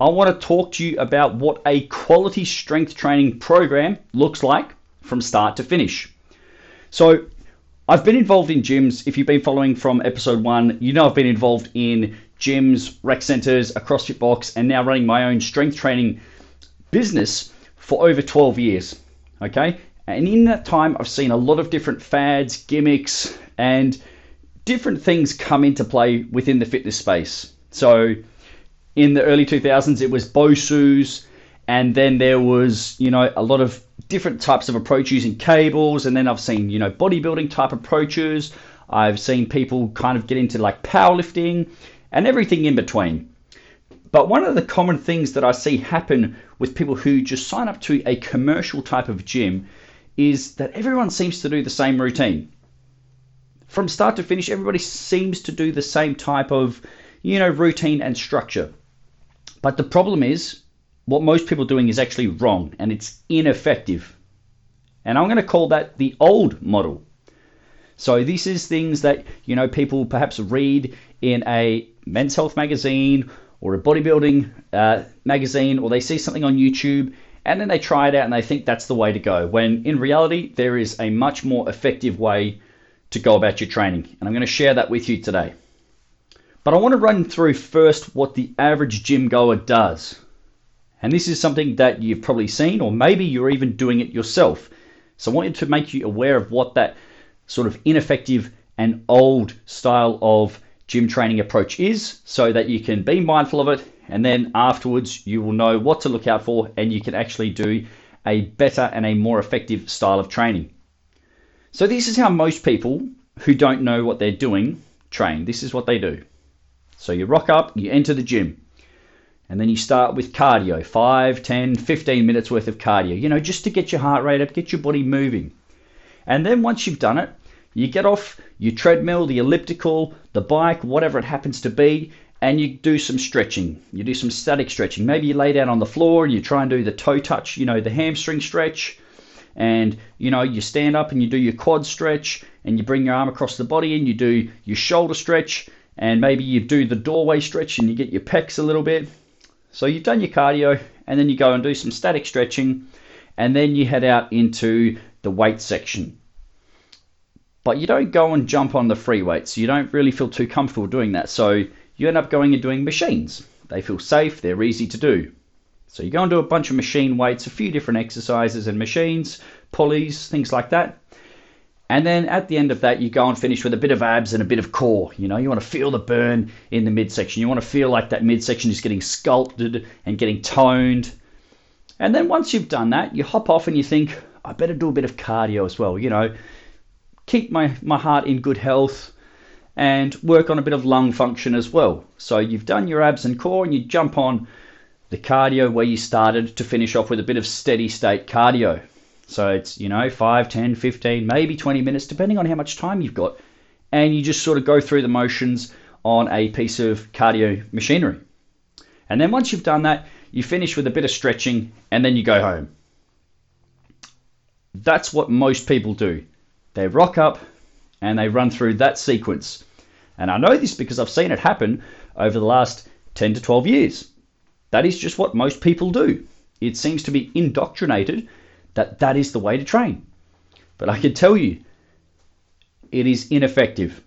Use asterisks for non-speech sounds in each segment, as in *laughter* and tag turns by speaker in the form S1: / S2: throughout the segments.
S1: I want to talk to you about what a quality strength training program looks like from start to finish. So, I've been involved in gyms. If you've been following from episode one, you know I've been involved in gyms, rec centers, a CrossFit box, and now running my own strength training business for over 12 years. Okay, and in that time, I've seen a lot of different fads, gimmicks, and different things come into play within the fitness space. So, in the early 2000s, it was BOSUs, and then there was, you know, a lot of different types of approach using cables, and then I've seen, you know, bodybuilding type approaches. I've seen people kind of get into like powerlifting and everything in between. But one of the common things that I see happen with people who just sign up to a commercial type of gym is that everyone seems to do the same routine. From start to finish, everybody seems to do the same type of, you know, routine and structure. But the problem is, what most people are doing is actually wrong and it's ineffective. And I'm going to call that the old model. So this is things that, you know, people perhaps read in a men's health magazine or a bodybuilding uh, magazine or they see something on YouTube and then they try it out and they think that's the way to go. When in reality, there is a much more effective way to go about your training. And I'm going to share that with you today. But I want to run through first what the average gym goer does. And this is something that you've probably seen, or maybe you're even doing it yourself. So I want to make you aware of what that sort of ineffective and old style of gym training approach is so that you can be mindful of it and then afterwards you will know what to look out for and you can actually do a better and a more effective style of training. So, this is how most people who don't know what they're doing train. This is what they do. So you rock up, you enter the gym, and then you start with cardio 5, 10, 15 minutes worth of cardio, you know, just to get your heart rate up, get your body moving. And then once you've done it, you get off your treadmill, the elliptical, the bike, whatever it happens to be, and you do some stretching. You do some static stretching. Maybe you lay down on the floor and you try and do the toe touch, you know, the hamstring stretch. And you know, you stand up and you do your quad stretch and you bring your arm across the body and you do your shoulder stretch and maybe you do the doorway stretch and you get your pecs a little bit. So you've done your cardio, and then you go and do some static stretching, and then you head out into the weight section. But you don't go and jump on the free weights. You don't really feel too comfortable doing that. So you end up going and doing machines. They feel safe, they're easy to do. So you go and do a bunch of machine weights, a few different exercises and machines, pulleys, things like that. And then at the end of that, you go and finish with a bit of abs and a bit of core. You know, you want to feel the burn in the midsection. You want to feel like that midsection is getting sculpted and getting toned. And then once you've done that, you hop off and you think, I better do a bit of cardio as well. You know, keep my, my heart in good health and work on a bit of lung function as well. So you've done your abs and core and you jump on the cardio where you started to finish off with a bit of steady state cardio. So it's, you know, 5, 10, 15, maybe 20 minutes, depending on how much time you've got. And you just sort of go through the motions on a piece of cardio machinery. And then once you've done that, you finish with a bit of stretching and then you go home. That's what most people do. They rock up and they run through that sequence. And I know this because I've seen it happen over the last 10 to 12 years. That is just what most people do. It seems to be indoctrinated that that is the way to train. But I can tell you, it is ineffective.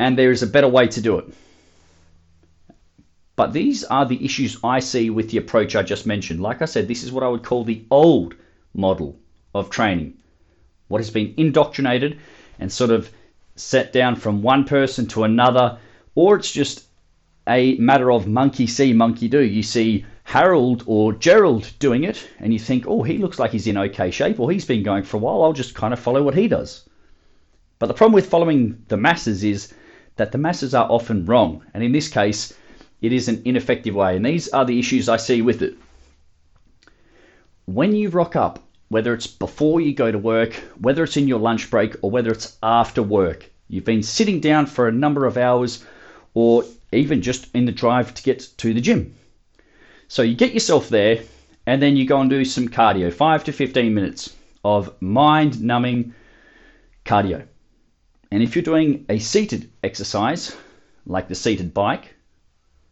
S1: And there is a better way to do it. But these are the issues I see with the approach I just mentioned. Like I said, this is what I would call the old model of training. What has been indoctrinated and sort of set down from one person to another, or it's just a matter of monkey see, monkey do. You see Harold or Gerald doing it, and you think, oh, he looks like he's in okay shape, or he's been going for a while, I'll just kind of follow what he does. But the problem with following the masses is that the masses are often wrong. And in this case, it is an ineffective way. And these are the issues I see with it. When you rock up, whether it's before you go to work, whether it's in your lunch break, or whether it's after work, you've been sitting down for a number of hours, or even just in the drive to get to the gym. So you get yourself there, and then you go and do some cardio, 5 to 15 minutes of mind numbing cardio. And if you're doing a seated exercise, like the seated bike,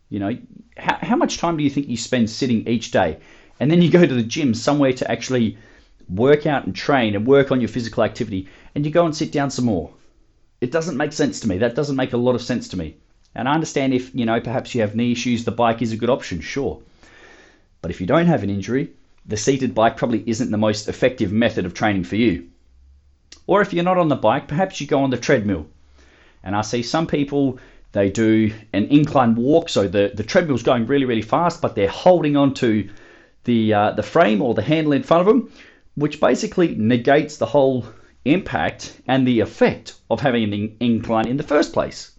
S1: you know, how, how much time do you think you spend sitting each day? And then you go to the gym somewhere to actually work out and train and work on your physical activity, and you go and sit down some more. It doesn't make sense to me. That doesn't make a lot of sense to me. And I understand if, you know, perhaps you have knee issues, the bike is a good option, sure. But if you don't have an injury, the seated bike probably isn't the most effective method of training for you. Or if you're not on the bike, perhaps you go on the treadmill. And I see some people, they do an incline walk, so the, the treadmill's going really, really fast, but they're holding on to the, uh, the frame or the handle in front of them, which basically negates the whole impact and the effect of having an incline in the first place.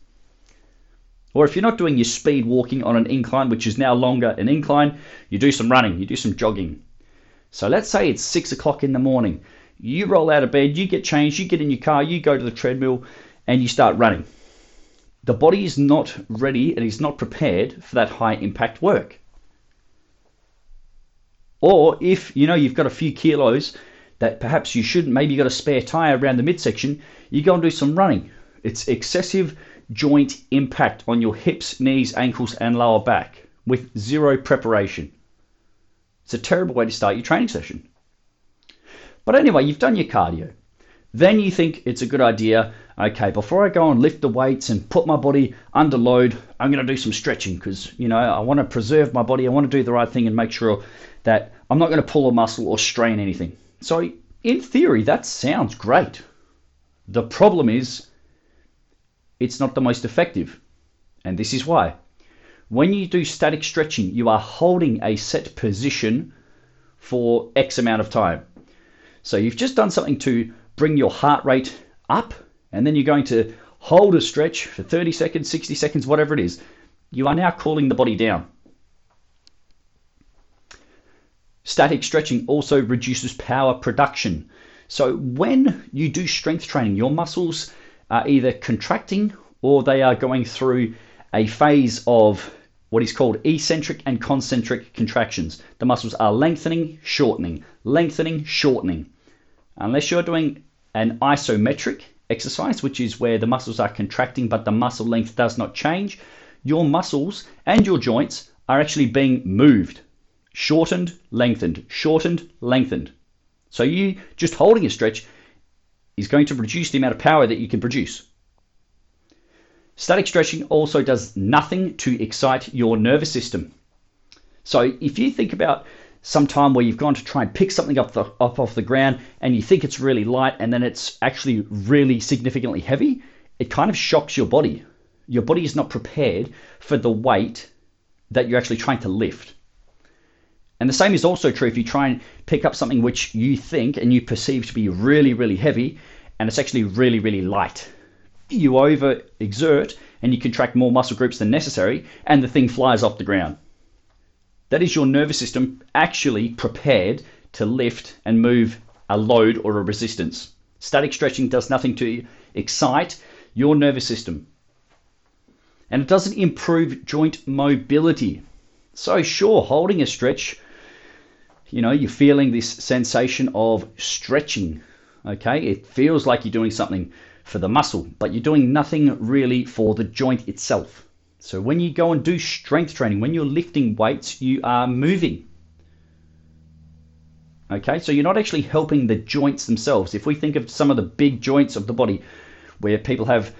S1: Or if you're not doing your speed walking on an incline, which is now longer an incline, you do some running, you do some jogging. So let's say it's six o'clock in the morning. You roll out of bed, you get changed, you get in your car, you go to the treadmill, and you start running. The body is not ready and is not prepared for that high impact work. Or if you know you've got a few kilos that perhaps you shouldn't, maybe you've got a spare tire around the midsection, you go and do some running. It's excessive joint impact on your hips, knees, ankles, and lower back with zero preparation. It's a terrible way to start your training session. But anyway, you've done your cardio. Then you think it's a good idea, okay, before I go and lift the weights and put my body under load, I'm going to do some stretching because, you know, I want to preserve my body. I want to do the right thing and make sure that I'm not going to pull a muscle or strain anything. So, in theory, that sounds great. The problem is, it's not the most effective. And this is why. When you do static stretching, you are holding a set position for X amount of time. So you've just done something to bring your heart rate up, and then you're going to hold a stretch for 30 seconds, 60 seconds, whatever it is. You are now cooling the body down. Static stretching also reduces power production. So when you do strength training, your muscles are either contracting or they are going through a phase of what is called eccentric and concentric contractions. The muscles are lengthening, shortening, lengthening, shortening. Unless you're doing an isometric exercise, which is where the muscles are contracting but the muscle length does not change, your muscles and your joints are actually being moved shortened, lengthened, shortened, lengthened. So you just holding a stretch is going to reduce the amount of power that you can produce. Static stretching also does nothing to excite your nervous system. So if you think about some time where you've gone to try and pick something up, the, up off the ground and you think it's really light and then it's actually really significantly heavy, it kind of shocks your body. Your body is not prepared for the weight that you're actually trying to lift. And the same is also true if you try and pick up something which you think and you perceive to be really, really heavy, and it's actually really, really light. You over exert and you contract more muscle groups than necessary, and the thing flies off the ground. That is your nervous system actually prepared to lift and move a load or a resistance. Static stretching does nothing to excite your nervous system. And it doesn't improve joint mobility. So, sure, holding a stretch you know, you're feeling this sensation of stretching. Okay, it feels like you're doing something for the muscle, but you're doing nothing really for the joint itself. So when you go and do strength training, when you're lifting weights, you are moving. Okay, so you're not actually helping the joints themselves. If we think of some of the big joints of the body where people have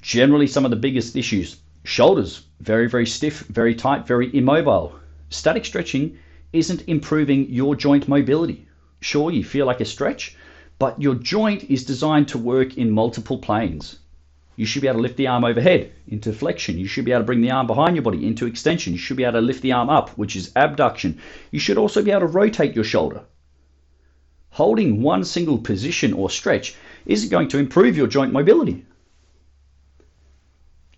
S1: generally some of the biggest issues, shoulders, very, very stiff, very tight, very immobile. Static stretching isn't improving your joint mobility. Sure, you feel like a stretch, but your joint is designed to work in multiple planes. You should be able to lift the arm overhead into flexion. You should be able to bring the arm behind your body into extension. You should be able to lift the arm up, which is abduction. You should also be able to rotate your shoulder. Holding one single position or stretch isn't going to improve your joint mobility.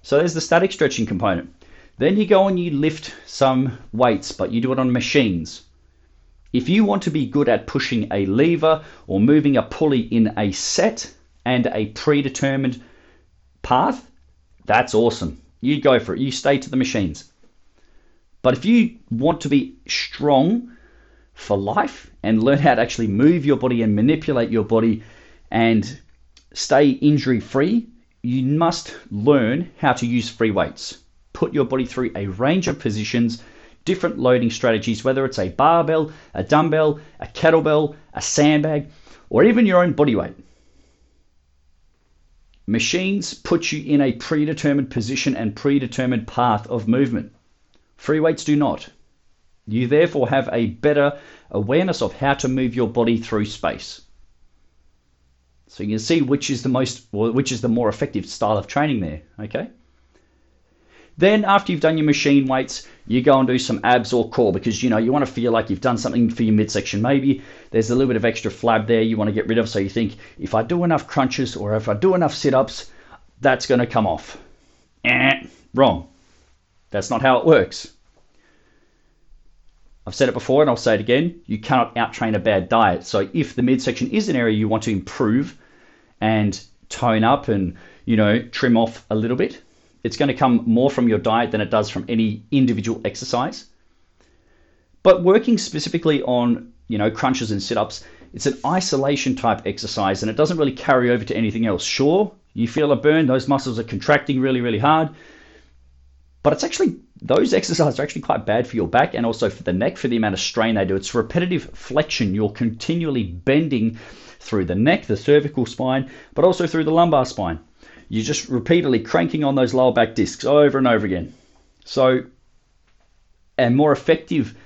S1: So there's the static stretching component. Then you go and you lift some weights, but you do it on machines. If you want to be good at pushing a lever or moving a pulley in a set and a predetermined path, that's awesome. You go for it. You stay to the machines. But if you want to be strong for life and learn how to actually move your body and manipulate your body and stay injury free, you must learn how to use free weights. Put your body through a range of positions, different loading strategies, whether it's a barbell, a dumbbell, a kettlebell, a sandbag, or even your own body weight. Machines put you in a predetermined position and predetermined path of movement. Free weights do not. You therefore have a better awareness of how to move your body through space. So you can see which is the most, which is the more effective style of training there. Okay. Then after you've done your machine weights, you go and do some abs or core because you know you want to feel like you've done something for your midsection. Maybe there's a little bit of extra flab there you want to get rid of. So you think if I do enough crunches or if I do enough sit-ups, that's going to come off. Eh, wrong. That's not how it works. I've said it before and I'll say it again. You cannot outtrain a bad diet. So if the midsection is an area you want to improve and tone up and, you know, trim off a little bit, it's going to come more from your diet than it does from any individual exercise. But working specifically on, you know, crunches and sit-ups, it's an isolation type exercise and it doesn't really carry over to anything else. Sure, you feel a burn, those muscles are contracting really, really hard, but it's actually those exercises are actually quite bad for your back and also for the neck for the amount of strain they do. It's repetitive flexion. You're continually bending through the neck, the cervical spine, but also through the lumbar spine. You're just repeatedly cranking on those lower back discs over and over again. So, a more effective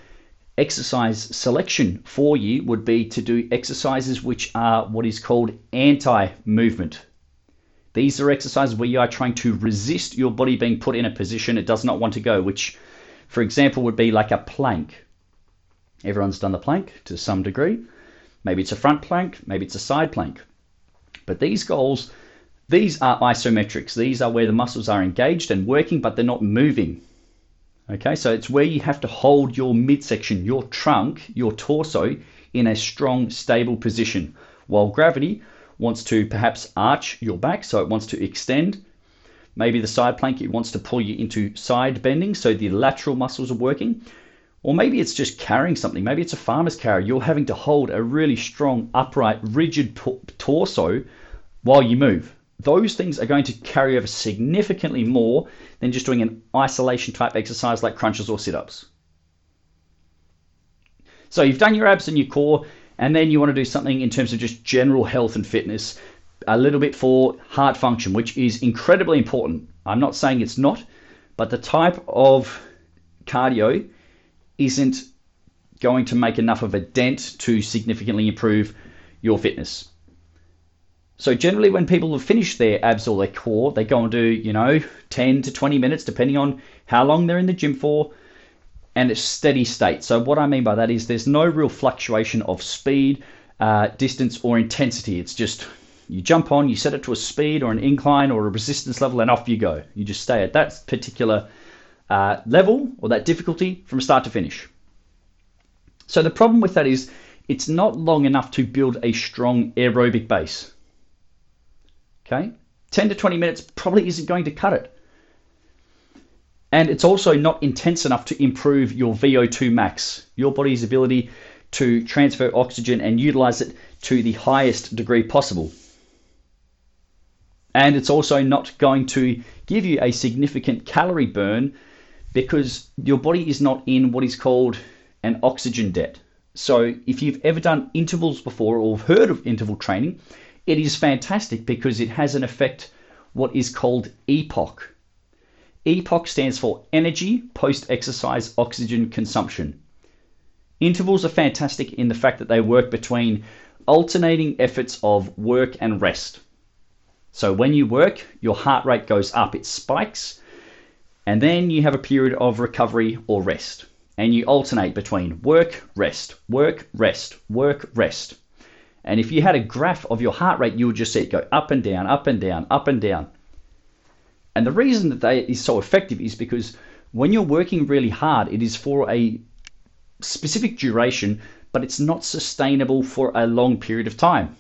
S1: exercise selection for you would be to do exercises which are what is called anti movement these are exercises where you are trying to resist your body being put in a position it does not want to go, which, for example, would be like a plank. Everyone's done the plank to some degree. Maybe it's a front plank, maybe it's a side plank. But these goals, these are isometrics. These are where the muscles are engaged and working, but they're not moving. Okay, so it's where you have to hold your midsection, your trunk, your torso in a strong, stable position, while gravity wants to perhaps arch your back, so it wants to extend. Maybe the side plank, it wants to pull you into side bending, so the lateral muscles are working. Or maybe it's just carrying something. Maybe it's a farmer's carry. You're having to hold a really strong, upright, rigid torso while you move. Those things are going to carry over significantly more than just doing an isolation type exercise like crunches or sit ups. So you've done your abs and your core. And then you want to do something in terms of just general health and fitness, a little bit for heart function, which is incredibly important. I'm not saying it's not, but the type of cardio isn't going to make enough of a dent to significantly improve your fitness. So generally when people have finished their abs or their core, they go and do, you know, 10 to 20 minutes depending on how long they're in the gym for and it's steady state. So what I mean by that is there's no real fluctuation of speed, uh, distance, or intensity. It's just you jump on, you set it to a speed or an incline or a resistance level, and off you go. You just stay at that particular uh, level or that difficulty from start to finish. So the problem with that is it's not long enough to build a strong aerobic base. Okay, 10 to 20 minutes probably isn't going to cut it. And it's also not intense enough to improve your VO2 max, your body's ability to transfer oxygen and utilize it to the highest degree possible. And it's also not going to give you a significant calorie burn because your body is not in what is called an oxygen debt. So, if you've ever done intervals before or heard of interval training, it is fantastic because it has an effect what is called EPOC, EPOC stands for Energy Post Exercise Oxygen Consumption. Intervals are fantastic in the fact that they work between alternating efforts of work and rest. So when you work, your heart rate goes up, it spikes, and then you have a period of recovery or rest. And you alternate between work, rest, work, rest, work, rest. And if you had a graph of your heart rate, you would just see it go up and down, up and down, up and down. And the reason that they is so effective is because When you're working really hard, it is for a specific duration, but it's not sustainable for a long period of time.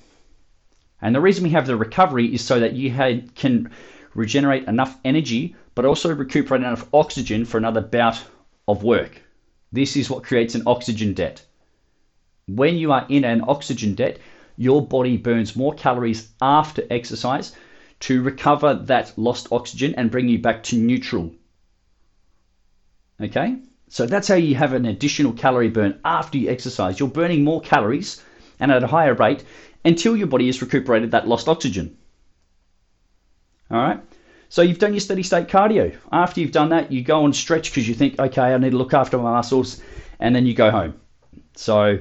S1: And the reason we have the recovery is so that you had, can regenerate enough energy, but also recuperate enough oxygen for another bout of work. This is what creates an oxygen debt. When you are in an oxygen debt, your body burns more calories after exercise to recover that lost oxygen and bring you back to neutral. Okay? So that's how you have an additional calorie burn after you exercise. You're burning more calories and at a higher rate until your body has recuperated that lost oxygen. All right? So you've done your steady state cardio. After you've done that, you go and stretch because you think, okay, I need to look after my muscles, and then you go home. So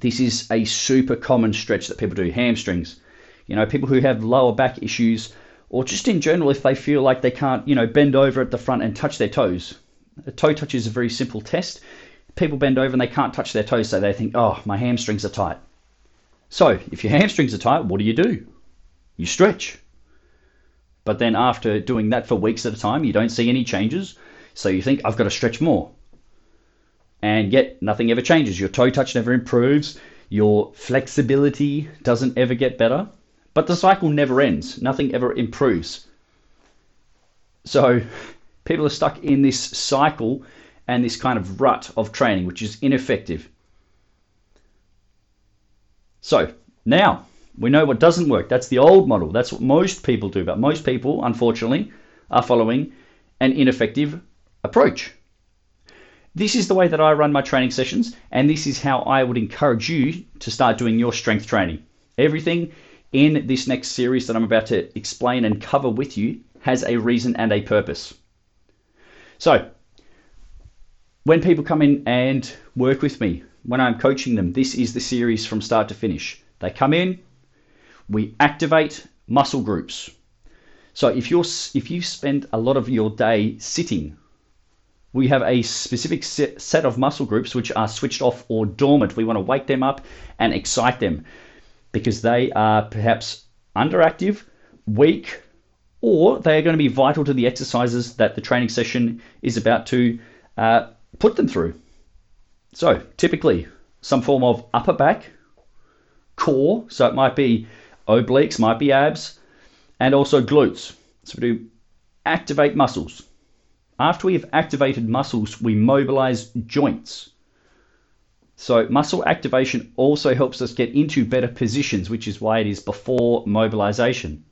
S1: this is a super common stretch that people do. Hamstrings. You know, people who have lower back issues, or just in general, if they feel like they can't, you know, bend over at the front and touch their toes. A toe touch is a very simple test. People bend over and they can't touch their toes, so they think, oh, my hamstrings are tight. So, if your hamstrings are tight, what do you do? You stretch. But then after doing that for weeks at a time, you don't see any changes. So you think, I've got to stretch more. And yet, nothing ever changes. Your toe touch never improves. Your flexibility doesn't ever get better. But the cycle never ends. Nothing ever improves. So people are stuck in this cycle and this kind of rut of training, which is ineffective. So now we know what doesn't work. That's the old model. That's what most people do. But most people, unfortunately, are following an ineffective approach. This is the way that I run my training sessions, and this is how I would encourage you to start doing your strength training. Everything in this next series that I'm about to explain and cover with you has a reason and a purpose. So, when people come in and work with me, when I'm coaching them, this is the series from start to finish. They come in, we activate muscle groups. So if you're if you spend a lot of your day sitting, we have a specific set of muscle groups which are switched off or dormant. We want to wake them up and excite them because they are perhaps underactive, weak, or they are going to be vital to the exercises that the training session is about to uh, put them through. So typically, some form of upper back, core. So it might be obliques, might be abs, and also glutes. So we do activate muscles. After we have activated muscles, we mobilize joints. So muscle activation also helps us get into better positions, which is why it is before mobilization.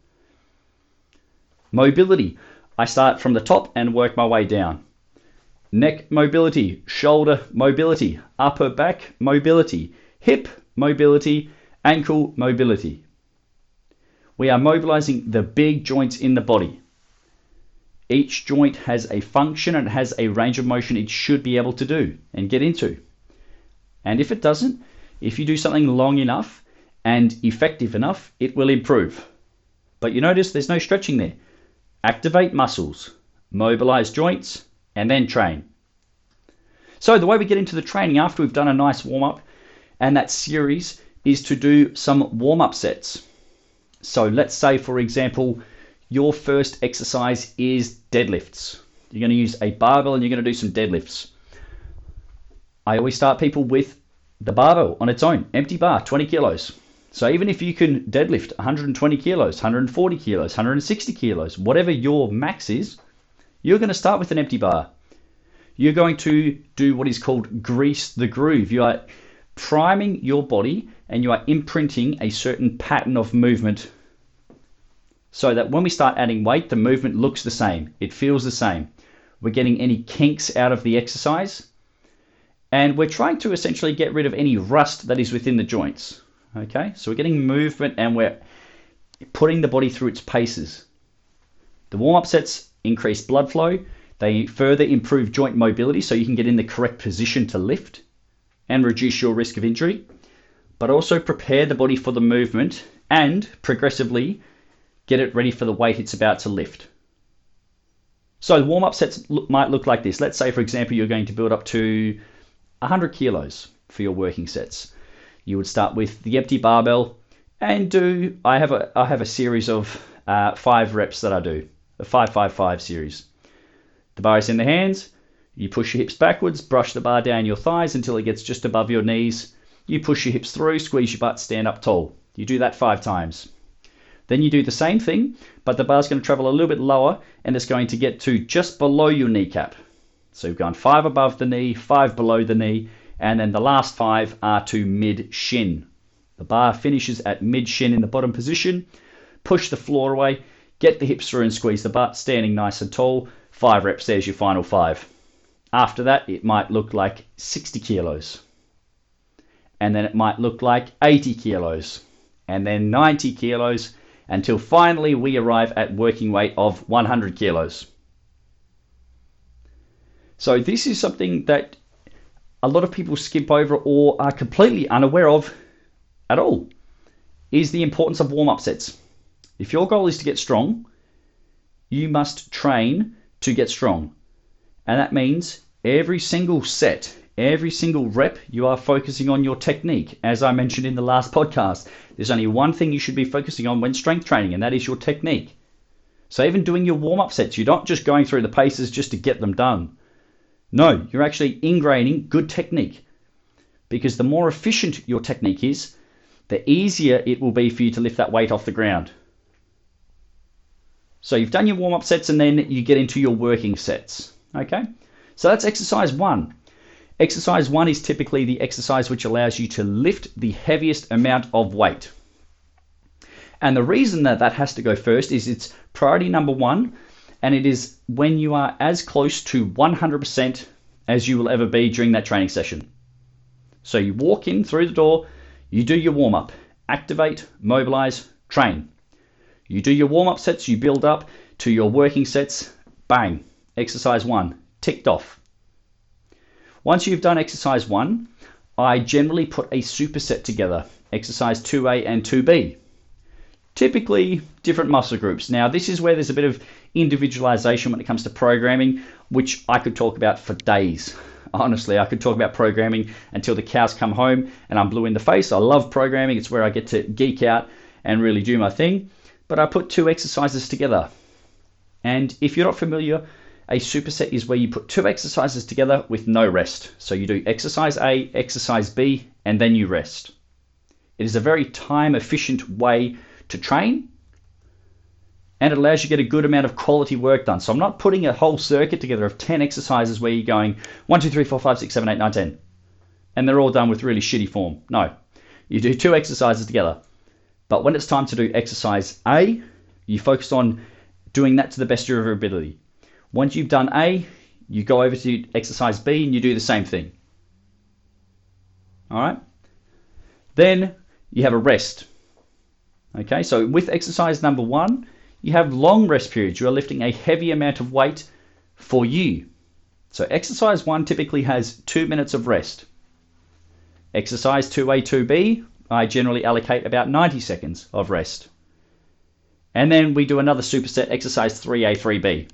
S1: Mobility. I start from the top and work my way down. Neck mobility, shoulder mobility, upper back mobility, hip mobility, ankle mobility. We are mobilizing the big joints in the body. Each joint has a function and has a range of motion it should be able to do and get into. And if it doesn't, if you do something long enough and effective enough, it will improve. But you notice there's no stretching there. Activate muscles, mobilize joints, and then train. So the way we get into the training after we've done a nice warm up and that series is to do some warm up sets. So let's say, for example, your first exercise is deadlifts. You're going to use a barbell and you're going to do some deadlifts. I always start people with the barbell on its own, empty bar, 20 kilos. So even if you can deadlift 120 kilos, 140 kilos, 160 kilos, whatever your max is, you're going to start with an empty bar. You're going to do what is called grease the groove. You are priming your body and you are imprinting a certain pattern of movement so that when we start adding weight, the movement looks the same, it feels the same. We're getting any kinks out of the exercise, and we're trying to essentially get rid of any rust that is within the joints. Okay, so we're getting movement and we're putting the body through its paces. The warm up sets increase blood flow, they further improve joint mobility so you can get in the correct position to lift and reduce your risk of injury but also prepare the body for the movement and progressively get it ready for the weight it's about to lift. So warm up sets might look like this. Let's say, for example, you're going to build up to 100 kilos for your working sets. You would start with the empty barbell and do. I have a I have a series of uh, five reps that I do, a five five five series. The bar is in the hands. You push your hips backwards, brush the bar down your thighs until it gets just above your knees. You push your hips through, squeeze your butt, stand up tall. You do that five times. Then you do the same thing, but the bar's going to travel a little bit lower and it's going to get to just below your kneecap. So you've gone five above the knee, five below the knee, and then the last five are to mid shin. The bar finishes at mid shin in the bottom position. Push the floor away, get the hips through and squeeze the butt, standing nice and tall. Five reps, there's your final five. After that, it might look like 60 kilos. And then it might look like 80 kilos. And then 90 kilos until finally we arrive at working weight of 100 kilos. So this is something that a lot of people skip over or are completely unaware of at all is the importance of warm-up sets. If your goal is to get strong, you must train to get strong. And that means every single set, every single rep, you are focusing on your technique. As I mentioned in the last podcast, there's only one thing you should be focusing on when strength training, and that is your technique. So even doing your warm-up sets, you're not just going through the paces just to get them done. No, you're actually ingraining good technique. Because the more efficient your technique is, the easier it will be for you to lift that weight off the ground. So you've done your warm up sets and then you get into your working sets. Okay? So that's exercise one. Exercise one is typically the exercise which allows you to lift the heaviest amount of weight. And the reason that that has to go first is it's priority number one and it is when you are as close to 100% as you will ever be during that training session. So you walk in through the door, you do your warm up, activate, mobilize, train. You do your warm up sets, you build up to your working sets, bang, exercise one, ticked off. Once you've done exercise one, I generally put a superset together, exercise 2A and 2B typically different muscle groups. Now, this is where there's a bit of individualization when it comes to programming, which I could talk about for days. *laughs* Honestly, I could talk about programming until the cows come home and I'm blue in the face. I love programming, it's where I get to geek out and really do my thing. But I put two exercises together. And if you're not familiar, a superset is where you put two exercises together with no rest. So you do exercise A, exercise B, and then you rest. It is a very time efficient way to train and it allows you to get a good amount of quality work done. So I'm not putting a whole circuit together of 10 exercises where you're going 1, 2, 3, 4, 5, 6, 7, 8, 9, 10. And they're all done with really shitty form. No. You do two exercises together. But when it's time to do exercise A, you focus on doing that to the best of your ability. Once you've done A, you go over to exercise B and you do the same thing. All right? Then you have a rest. Okay, so with exercise number one, you have long rest periods. You are lifting a heavy amount of weight for you. So exercise one typically has two minutes of rest. Exercise 2A, 2B, I generally allocate about 90 seconds of rest. And then we do another superset, exercise 3A, 3B.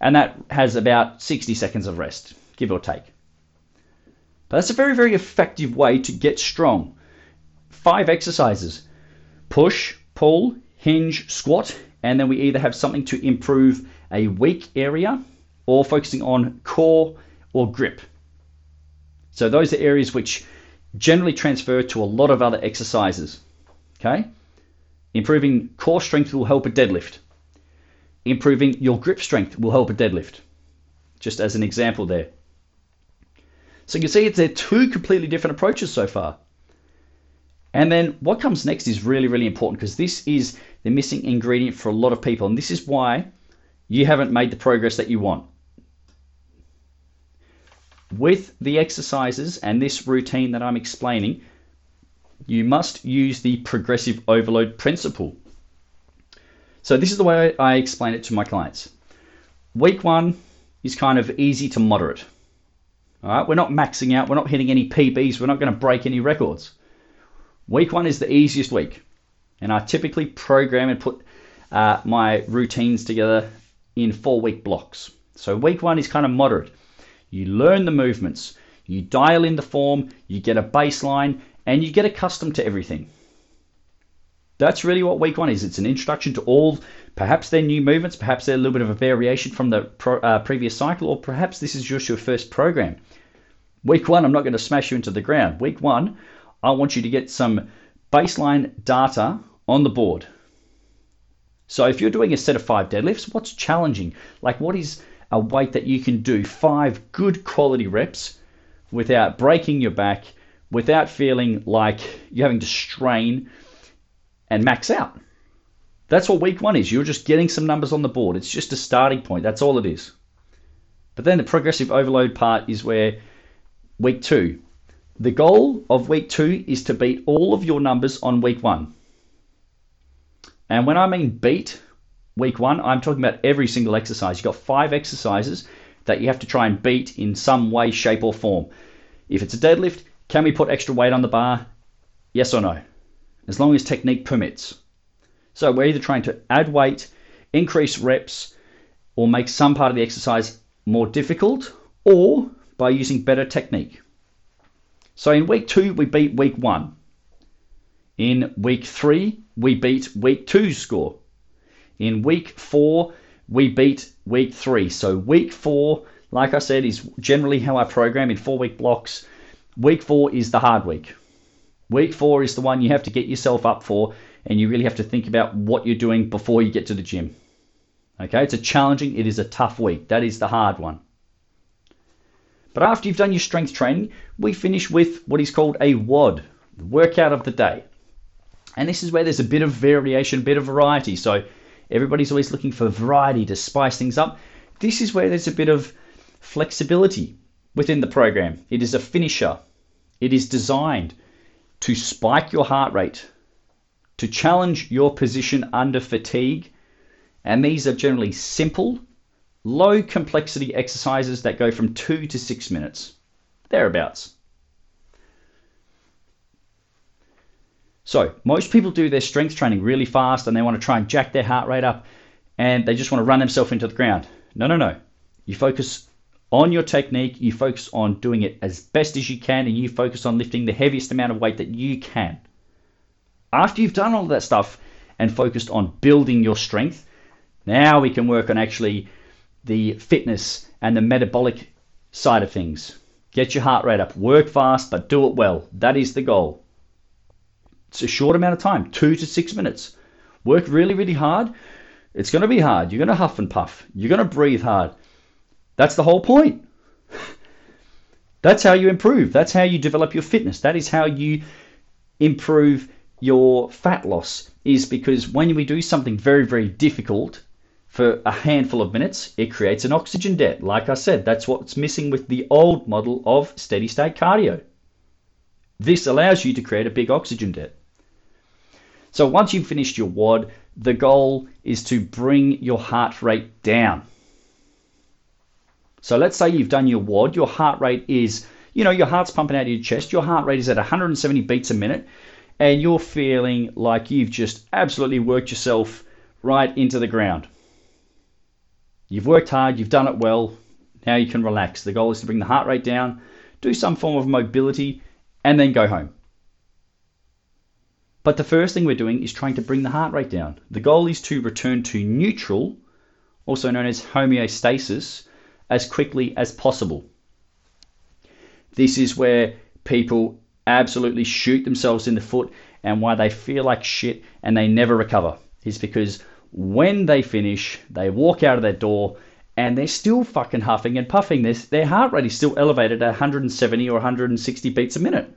S1: And that has about 60 seconds of rest, give or take. But that's a very, very effective way to get strong. Five exercises push, pull, hinge, squat, and then we either have something to improve a weak area or focusing on core or grip. So those are areas which generally transfer to a lot of other exercises. Okay? Improving core strength will help a deadlift. Improving your grip strength will help a deadlift. Just as an example there. So you can see it's there two completely different approaches so far. And then what comes next is really, really important because this is the missing ingredient for a lot of people. And this is why you haven't made the progress that you want. With the exercises and this routine that I'm explaining, you must use the progressive overload principle. So this is the way I explain it to my clients. Week one is kind of easy to moderate. All right, we're not maxing out, we're not hitting any PBs, we're not going to break any records. Week one is the easiest week, and I typically program and put uh, my routines together in four week blocks. So, week one is kind of moderate. You learn the movements, you dial in the form, you get a baseline, and you get accustomed to everything. That's really what week one is. It's an introduction to all, perhaps they're new movements, perhaps they're a little bit of a variation from the pro, uh, previous cycle, or perhaps this is just your first program. Week one, I'm not going to smash you into the ground. Week one, I want you to get some baseline data on the board. So if you're doing a set of five deadlifts, what's challenging? Like what is a weight that you can do five good quality reps without breaking your back, without feeling like you're having to strain and max out? That's what week one is. You're just getting some numbers on the board. It's just a starting point. That's all it is. But then the progressive overload part is where week two, the goal of week two is to beat all of your numbers on week one. And when I mean beat week one, I'm talking about every single exercise. You've got five exercises that you have to try and beat in some way, shape, or form. If it's a deadlift, can we put extra weight on the bar? Yes or no? As long as technique permits. So we're either trying to add weight, increase reps, or make some part of the exercise more difficult, or by using better technique. So in week two, we beat week one. In week three, we beat week two's score. In week four, we beat week three. So week four, like I said, is generally how I program in four week blocks. Week four is the hard week. Week four is the one you have to get yourself up for, and you really have to think about what you're doing before you get to the gym. Okay, it's a challenging, it is a tough week. That is the hard one. But after you've done your strength training, we finish with what is called a WOD, the workout of the day. And this is where there's a bit of variation, a bit of variety. So everybody's always looking for variety to spice things up. This is where there's a bit of flexibility within the program. It is a finisher. It is designed to spike your heart rate, to challenge your position under fatigue. And these are generally simple low complexity exercises that go from two to six minutes, thereabouts. So, most people do their strength training really fast and they want to try and jack their heart rate up and they just want to run themselves into the ground. No, no, no. You focus on your technique, you focus on doing it as best as you can, and you focus on lifting the heaviest amount of weight that you can. After you've done all that stuff and focused on building your strength, now we can work on actually the fitness and the metabolic side of things. Get your heart rate up, work fast, but do it well. That is the goal. It's a short amount of time, two to six minutes. Work really, really hard. It's going to be hard. You're going to huff and puff. You're going to breathe hard. That's the whole point. *laughs* That's how you improve. That's how you develop your fitness. That is how you improve your fat loss, is because when we do something very, very difficult, for a handful of minutes, it creates an oxygen debt. Like I said, that's what's missing with the old model of steady state cardio. This allows you to create a big oxygen debt. So once you've finished your WOD, the goal is to bring your heart rate down. So let's say you've done your WOD, your heart rate is, you know, your heart's pumping out of your chest, your heart rate is at 170 beats a minute, and you're feeling like you've just absolutely worked yourself right into the ground. You've worked hard, you've done it well, now you can relax. The goal is to bring the heart rate down, do some form of mobility, and then go home. But the first thing we're doing is trying to bring the heart rate down. The goal is to return to neutral, also known as homeostasis, as quickly as possible. This is where people absolutely shoot themselves in the foot and why they feel like shit and they never recover is because when they finish, they walk out of their door and they're still fucking huffing and puffing. Their, their heart rate is still elevated at 170 or 160 beats a minute.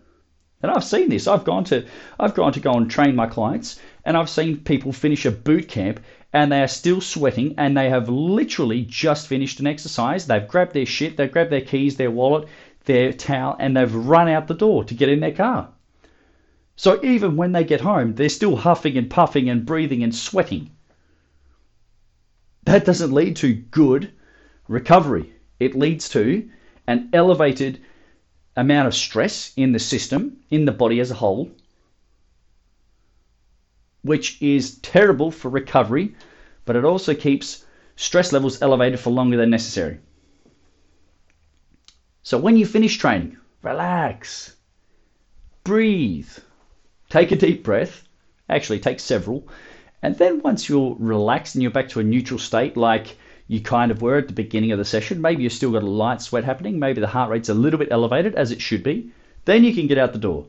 S1: And I've seen this. I've gone to I've gone to go and train my clients, and I've seen people finish a boot camp and they are still sweating and they have literally just finished an exercise. They've grabbed their shit, they've grabbed their keys, their wallet, their towel, and they've run out the door to get in their car. So even when they get home, they're still huffing and puffing and breathing and sweating that doesn't lead to good recovery. It leads to an elevated amount of stress in the system, in the body as a whole, which is terrible for recovery, but it also keeps stress levels elevated for longer than necessary. So when you finish training, relax, breathe, take a deep breath, Actually, take several. And then once you're relaxed and you're back to a neutral state, like you kind of were at the beginning of the session, maybe you've still got a light sweat happening, maybe the heart rate's a little bit elevated as it should be, then you can get out the door.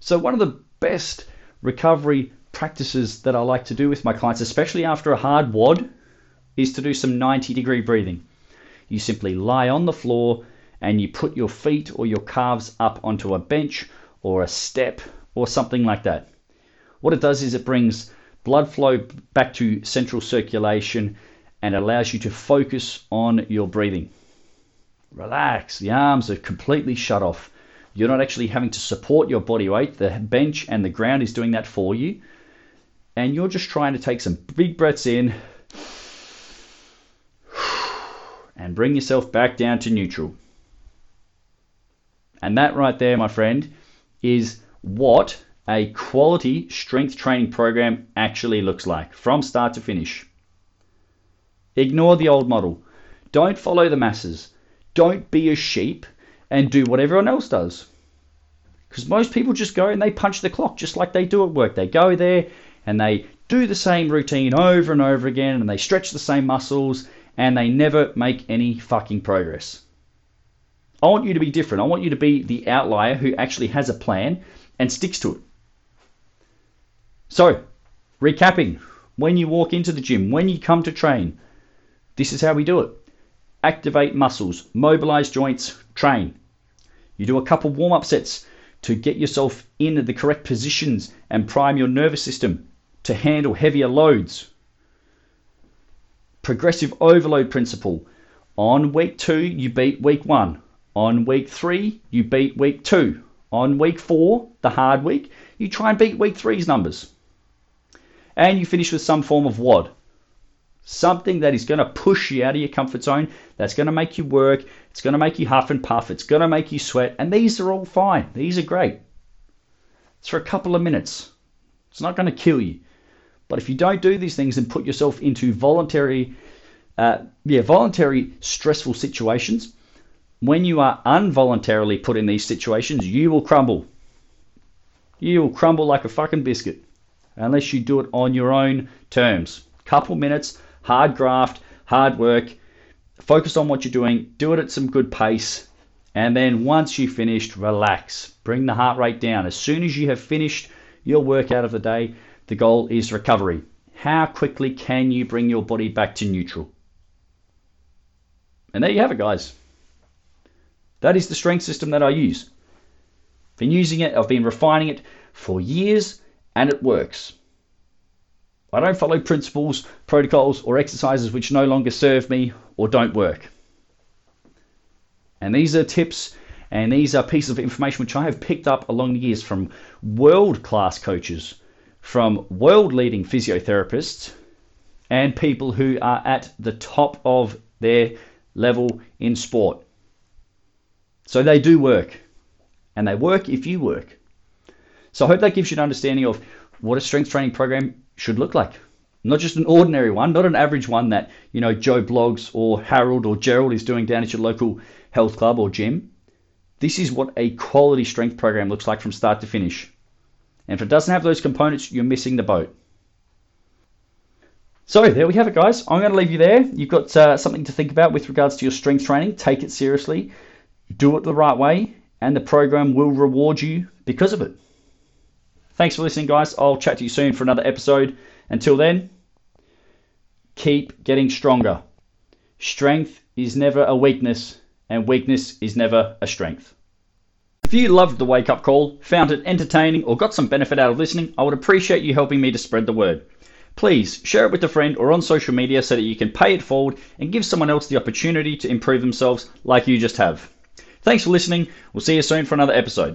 S1: So, one of the best recovery practices that I like to do with my clients, especially after a hard WOD, is to do some 90 degree breathing. You simply lie on the floor and you put your feet or your calves up onto a bench or a step or something like that. What it does is it brings blood flow back to central circulation and allows you to focus on your breathing. Relax, the arms are completely shut off. You're not actually having to support your body weight. The bench and the ground is doing that for you. And you're just trying to take some big breaths in and bring yourself back down to neutral. And that right there, my friend, is what a quality strength training program actually looks like from start to finish. Ignore the old model. Don't follow the masses. Don't be a sheep and do what everyone else does. Because most people just go and they punch the clock just like they do at work. They go there and they do the same routine over and over again and they stretch the same muscles and they never make any fucking progress. I want you to be different. I want you to be the outlier who actually has a plan and sticks to it. So, recapping when you walk into the gym, when you come to train, this is how we do it activate muscles, mobilize joints, train. You do a couple warm up sets to get yourself in the correct positions and prime your nervous system to handle heavier loads. Progressive overload principle. On week two, you beat week one. On week three, you beat week two. On week four, the hard week, you try and beat week three's numbers. And you finish with some form of WOD. Something that is going to push you out of your comfort zone, that's going to make you work, it's going to make you huff and puff, it's going to make you sweat, and these are all fine. These are great. It's for a couple of minutes. It's not going to kill you. But if you don't do these things and put yourself into voluntary, uh, yeah, voluntary stressful situations, when you are involuntarily put in these situations, you will crumble. You will crumble like a fucking biscuit unless you do it on your own terms. Couple minutes, hard graft, hard work, focus on what you're doing, do it at some good pace, and then once you've finished, relax. Bring the heart rate down. As soon as you have finished your workout of the day, the goal is recovery. How quickly can you bring your body back to neutral? And there you have it, guys. That is the strength system that I use. Been using it, I've been refining it for years, and it works. I don't follow principles, protocols, or exercises which no longer serve me or don't work. And these are tips and these are pieces of information which I have picked up along the years from world class coaches from world leading physiotherapists and people who are at the top of their level in sport. So they do work, and they work if you work. So I hope that gives you an understanding of what a strength training program should look like. Not just an ordinary one, not an average one that, you know, Joe Bloggs or Harold or Gerald is doing down at your local health club or gym. This is what a quality strength program looks like from start to finish. And if it doesn't have those components, you're missing the boat. So there we have it, guys. I'm going to leave you there. You've got uh, something to think about with regards to your strength training. Take it seriously, do it the right way, and the program will reward you because of it. Thanks for listening, guys. I'll chat to you soon for another episode. Until then, keep getting stronger. Strength is never a weakness, and weakness is never a strength. If you loved the wake up call, found it entertaining, or got some benefit out of listening, I would appreciate you helping me to spread the word. Please share it with a friend or on social media so that you can pay it forward and give someone else the opportunity to improve themselves like you just have. Thanks for listening. We'll see you soon for another episode.